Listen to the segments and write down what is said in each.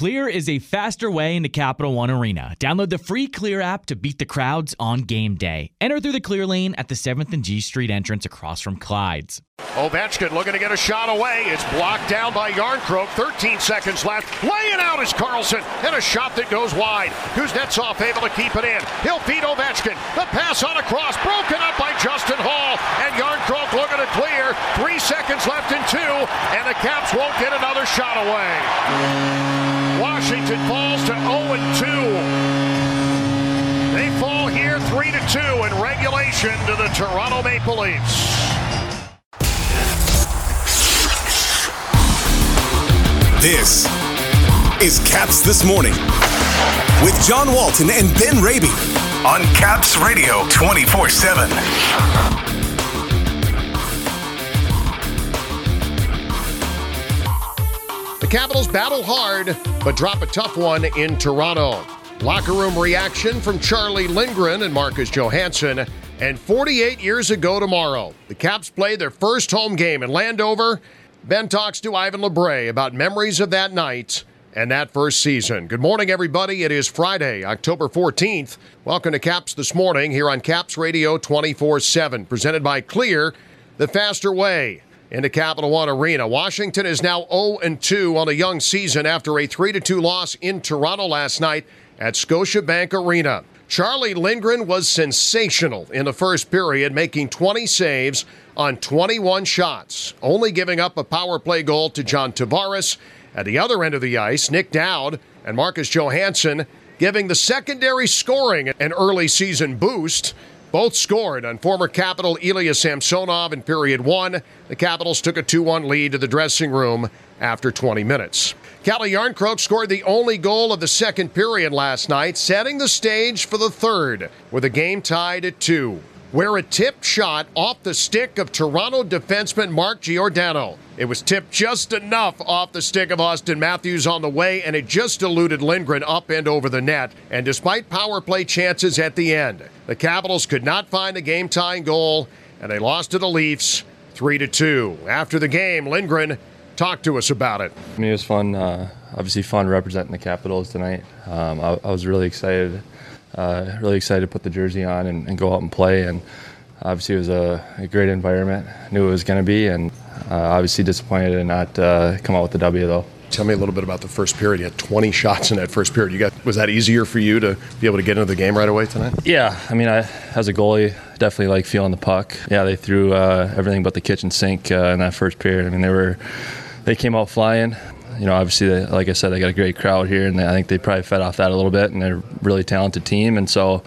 Clear is a faster way into Capital One Arena. Download the free Clear app to beat the crowds on game day. Enter through the Clear lane at the 7th and G Street entrance across from Clyde's. Ovechkin looking to get a shot away. It's blocked down by Jarnkrok. 13 seconds left. Laying out is Carlson. And a shot that goes wide. Kuznetsov able to keep it in. He'll feed Ovechkin. The pass on a cross. Broken up by Justin Holl. And Jarnkrok looking to clear. Three seconds left in two. And the Caps won't get another shot away. Washington falls to 0 2. They fall here 3 to 2 in regulation to the Toronto Maple Leafs. This is Caps This Morning with John Walton and Ben Raby on Caps Radio 24 7. Capitals battle hard, but drop a tough one in Toronto. Locker room reaction from Charlie Lindgren and Marcus Johansson. And 48 years ago tomorrow, the Caps played their first home game in Landover Ben talks to Yvon Labre about memories of that night and that first season. Good morning, everybody. It is Friday, October 14th. Welcome to Caps This Morning here on Caps Radio 24 7, presented by Clear, the faster way into Capital One Arena. Washington is now 0 2 on a young season after a 3 2 loss in Toronto last night at Scotiabank Arena. Charlie Lindgren was sensational in the first period, making 20 saves on 21 shots, only giving up a power play goal to John Tavares. At the other end of the ice, Nic Dowd and Marcus Johansson giving the secondary scoring an early season boost. Both scored on former Capital Ilya Samsonov in period one. The Capitals took a 2 1 lead to the dressing room after 20 minutes. Calle Jarnkrok scored the only goal of the second period last night, setting the stage for the third, with the game tied at two. Where a tipped shot off the stick of Toronto defenseman Mark Giordano. It was tipped just enough off the stick of Auston Matthews on the way, and it just eluded Lindgren up and over the net. And despite power play chances at the end, the Capitals could not find a game tying goal, and they lost to the Leafs 3 to 2. After the game, Lindgren talked to us about it. I mean, it was fun. Uh, obviously, fun representing the Capitals tonight. Um, I, I, was really excited, uh, really excited to put the jersey on and, and, go out and play. And obviously, it was a, a great environment. Knew it was going to be, and uh, obviously disappointed to not uh, come out with the W though. Tell me a little bit about the first period. You had 20 shots in that first period. You got was that easier for you to be able to get into the game right away tonight? Yeah, I mean, I as a goalie, definitely like feeling the puck. Yeah, they threw uh, everything but the kitchen sink uh, in that first period. I mean, they were they came out flying. You know, obviously, they, like I said, they got a great crowd here, and I think they probably fed off that a little bit. And they're a really talented team, and so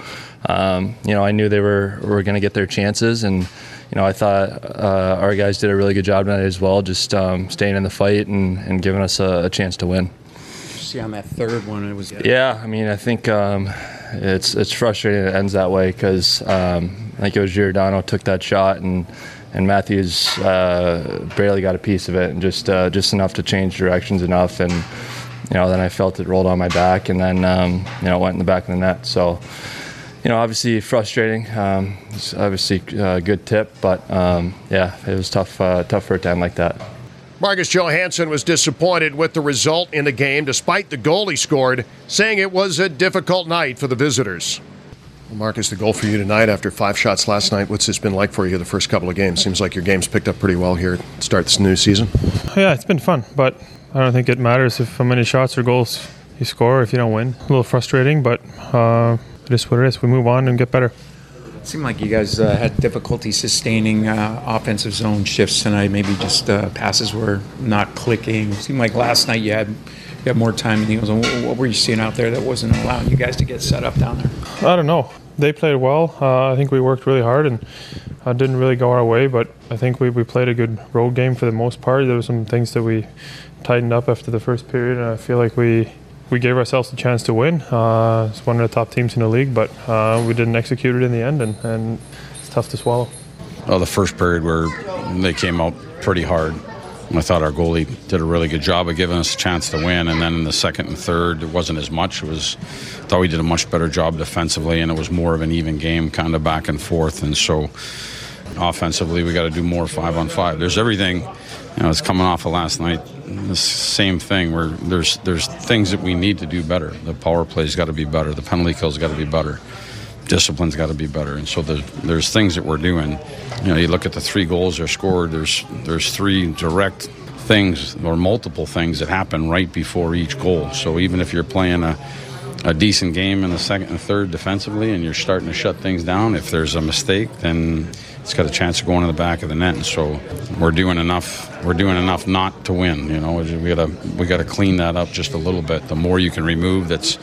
um, you know, I knew they were were going to get their chances, and you know, I thought uh, our guys did a really good job tonight as well, just um, staying in the fight and, and giving us a, a, chance to win. See on that third one, it was. Yeah, I mean, I think um, it's it's frustrating it ends that way because um, I think it was Giordano took that shot and and Matthews uh, barely got a piece of it, and just uh, just enough to change directions enough, and you know then I felt it rolled on my back, and then um, you know went in the back of the net. So you know obviously frustrating. Um, it's obviously a good tip, but um, yeah, it was tough uh, tough for a time like that. Marcus Johansson was disappointed with the result in the game, despite the goal he scored, saying it was a difficult night for the visitors. Well, Marcus, the goal for you tonight after five shots last night. What's this been like for you the first couple of games? Seems like your game's picked up pretty well here to start this new season. Yeah, it's been fun, but I don't think it matters if how many shots or goals you score if you don't win. A little frustrating, but uh, it is what it is. We move on and get better. It seemed like you guys uh, had difficulty sustaining uh, offensive zone shifts tonight. Maybe just uh, passes were not clicking. It seemed like last night you had you have more time in the zone. What were you seeing out there that wasn't allowing you guys to get set up down there? I don't know they played well. Uh, I think we worked really hard and uh, didn't really go our way, but I think we, we played a good road game for the most part. There were some things that we tightened up after the first period, and I feel like we we gave ourselves a chance to win. Uh, it's one of the top teams in the league, but uh, we didn't execute it in the end, and, and it's tough to swallow. Well, the first period where they came out pretty hard. I thought our goalie did a really good job of giving us a chance to win. And then in the second and third, it wasn't as much. It was I thought we did a much better job defensively, and it was more of an even game, kind of back and forth. And so, offensively, we got to do more five on five. There's everything. You know, it's coming off of last night. the same thing. Where there's there's things that we need to do better. The power play's got to be better. The penalty kill's got to be better. Discipline's got to be better. And so there's, there's things that we're doing. You know, you look at the three goals they're scored. There's there's three direct things or multiple things that happen right before each goal. So even if you're playing a a decent game in the second and third defensively and you're starting to shut things down, if there's a mistake, then it's got a chance of going to the back of the net. And so we're doing enough. We're doing enough not to win. You know, we gotta we gotta clean that up just a little bit. The more you can remove that's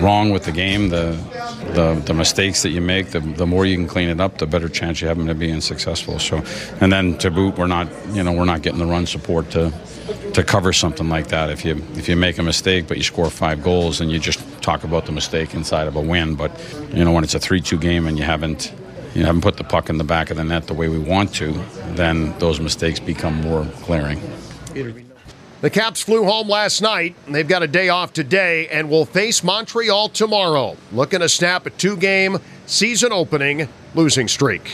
wrong with the game, the the, the mistakes that you make, the, the more you can clean it up, the better chance you have of being successful. So, and then to boot, we're not you know we're not getting the run support to to cover something like that. If you if you make a mistake but you score five goals, and you just talk about the mistake inside of a win. But you know when it's a three-two game and you haven't you haven't put the puck in the back of the net the way we want to, then those mistakes become more glaring. The Caps flew home last night. They've got a day off today and will face Montreal tomorrow, looking to snap a two game season opening losing streak.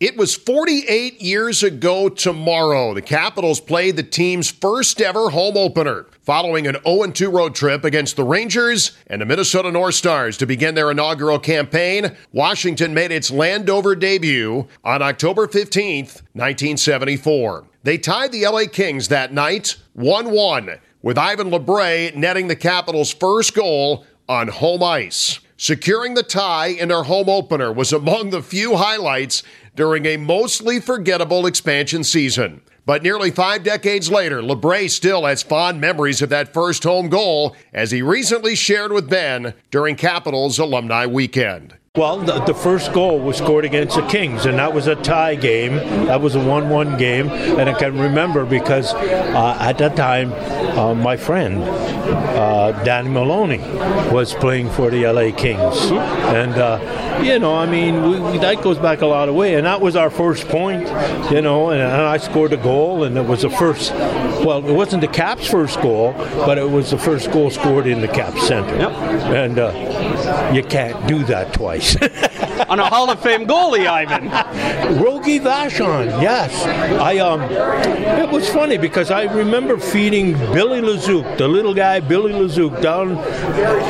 It was 48 years ago tomorrow. The Capitals played the team's first ever home opener, following an 0 2 road trip against the Rangers and the Minnesota North Stars to begin their inaugural campaign. Washington made its Landover debut on October 15th, 1974. They tied the LA Kings that night 1 1, with Yvon Labre netting the Capitals' first goal on home ice. Securing the tie in their home opener was among the few highlights during a mostly forgettable expansion season. But nearly five decades later, Labre still has fond memories of that first home goal, as he recently shared with Ben during Capitals Alumni Weekend. Well, the, the, first goal was scored against the Kings, and that was a tie game. That was a 1 1 game. And I can remember because uh, at that time, uh, my friend, uh, Danny Maloney, was playing for the LA Kings. And, uh, you know, I mean, we, we, that goes back a lot of way. And that was our first point, you know, and, and I scored a goal, and it was the first, well, it wasn't the Caps' first goal, but it was the first goal scored in the Caps Center. Yep. And uh, you can't do that twice. On a Hall of Fame goalie, Yvon. Rogie Vachon, yes. I um, it was funny because I remember feeding Billy Lesuk, the little guy Billy Lesuk, down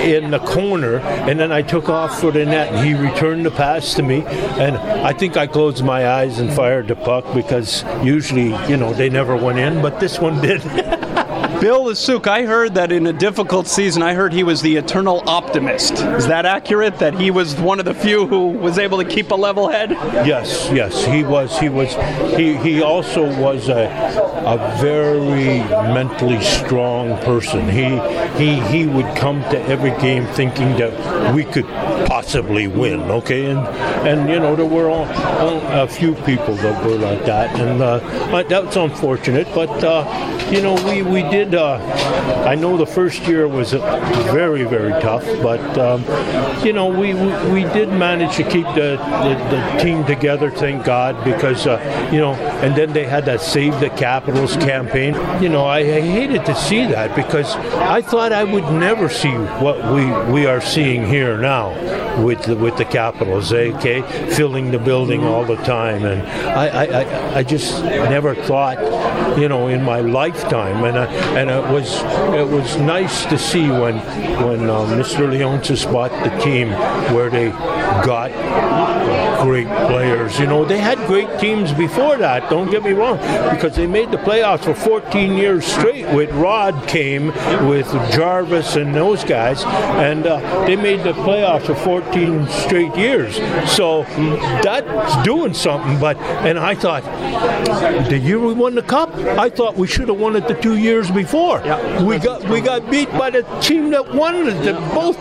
in the corner, and then I took off for the net, and he returned the pass to me, and I think I closed my eyes and fired the puck because usually, you know, they never went in, but this one did. Bill Lesuk, I heard that in a difficult season, I heard he was the eternal optimist. Is that accurate? That he was one of the few who was able to keep a level head? Yes, yes, he was. He was. He he also was a a very mentally strong person. He he he would come to every game thinking that we could possibly win. Okay, and and you know there were all, all, a few people that were like that, and uh, that's unfortunate. But uh, you know we we did. Uh, I know the first year was very very tough, but um, you know we, we, we did manage to keep the, the, the team together. Thank God, because uh, you know, and then they had that Save the Capitals campaign. You know, I, I hated to see that because I thought I would never see what we we are seeing here now with the, with the Capitals, eh, okay, filling the building all the time, and I, I, I just never thought, you know, in my lifetime, and I, and it was it was nice to see when when uh, Mr. Leonsis bought the team where they got great players. You know, they had great teams before that. Don't get me wrong, because they made the playoffs for 14 years straight. With Rod came with Jarvis and those guys, and uh, they made the playoffs for 14 straight years. So that's doing something. But and I thought the year we won the cup, I thought we should have won it the two years before. Yeah. We got we got beat by the team that won it the both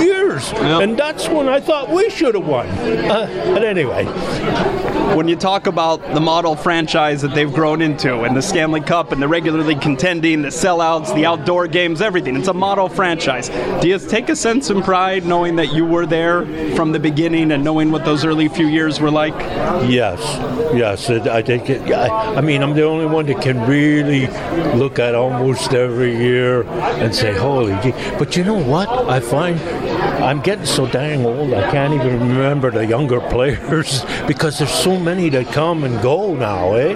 years, Yeah. and that's when I thought we should have won. Uh, but anyway, When you talk about the model franchise that they've grown into, and the Stanley Cup, and the regularly contending, the sellouts, the outdoor games, everything, it's a model franchise. Do you take a sense of pride knowing that you were there from the beginning and knowing what those early few years were like? yes, yes, it, I think. It, I, I mean, I'm the only one that can really look at almost every year and say, "Holy!" gee." But you know what? I find I'm getting so dang old. I can't even remember the younger players because there's so many that come and go now. Eh?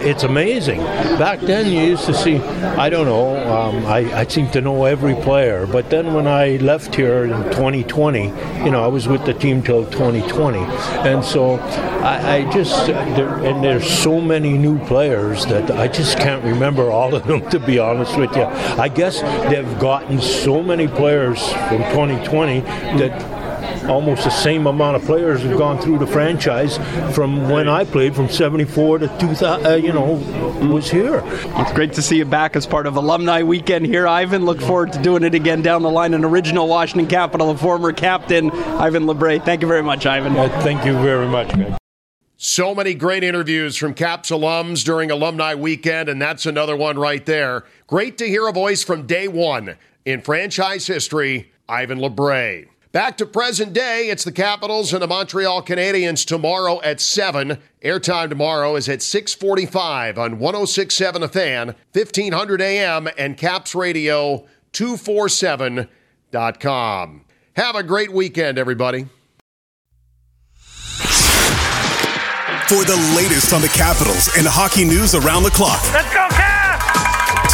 It's amazing. Back then, you used to see. I don't know. Um, I, I seem to know every player, but then when I left here in 2020, you know, I was with the team till 2020, and so I, I just there, and there's so many new players that I just can't remember all of them. To be honest with you, I guess they've gotten so many players from 2020 that almost the same amount of players have gone through the franchise from when I played from 74 to 2000, uh, you know, was here. It's great to see you back as part of Alumni Weekend here, Yvon. Look forward to doing it again down the line. An original Washington Capital, a former captain, Yvon Labre. Thank you very much, Yvon. Uh, thank you very much, Greg. So many great interviews from Caps alums during Alumni Weekend, and that's another one right there. Great to hear a voice from day one in franchise history, Yvon Labre. Back to present day, it's the Capitals and the Montreal Canadiens tomorrow at 7. Airtime tomorrow is at 645 on 1067 A Fan, 1500 AM, and Caps capsradio247.com. Have a great weekend, everybody. For the latest on the Capitals and hockey news around the clock. Let's go, Caps!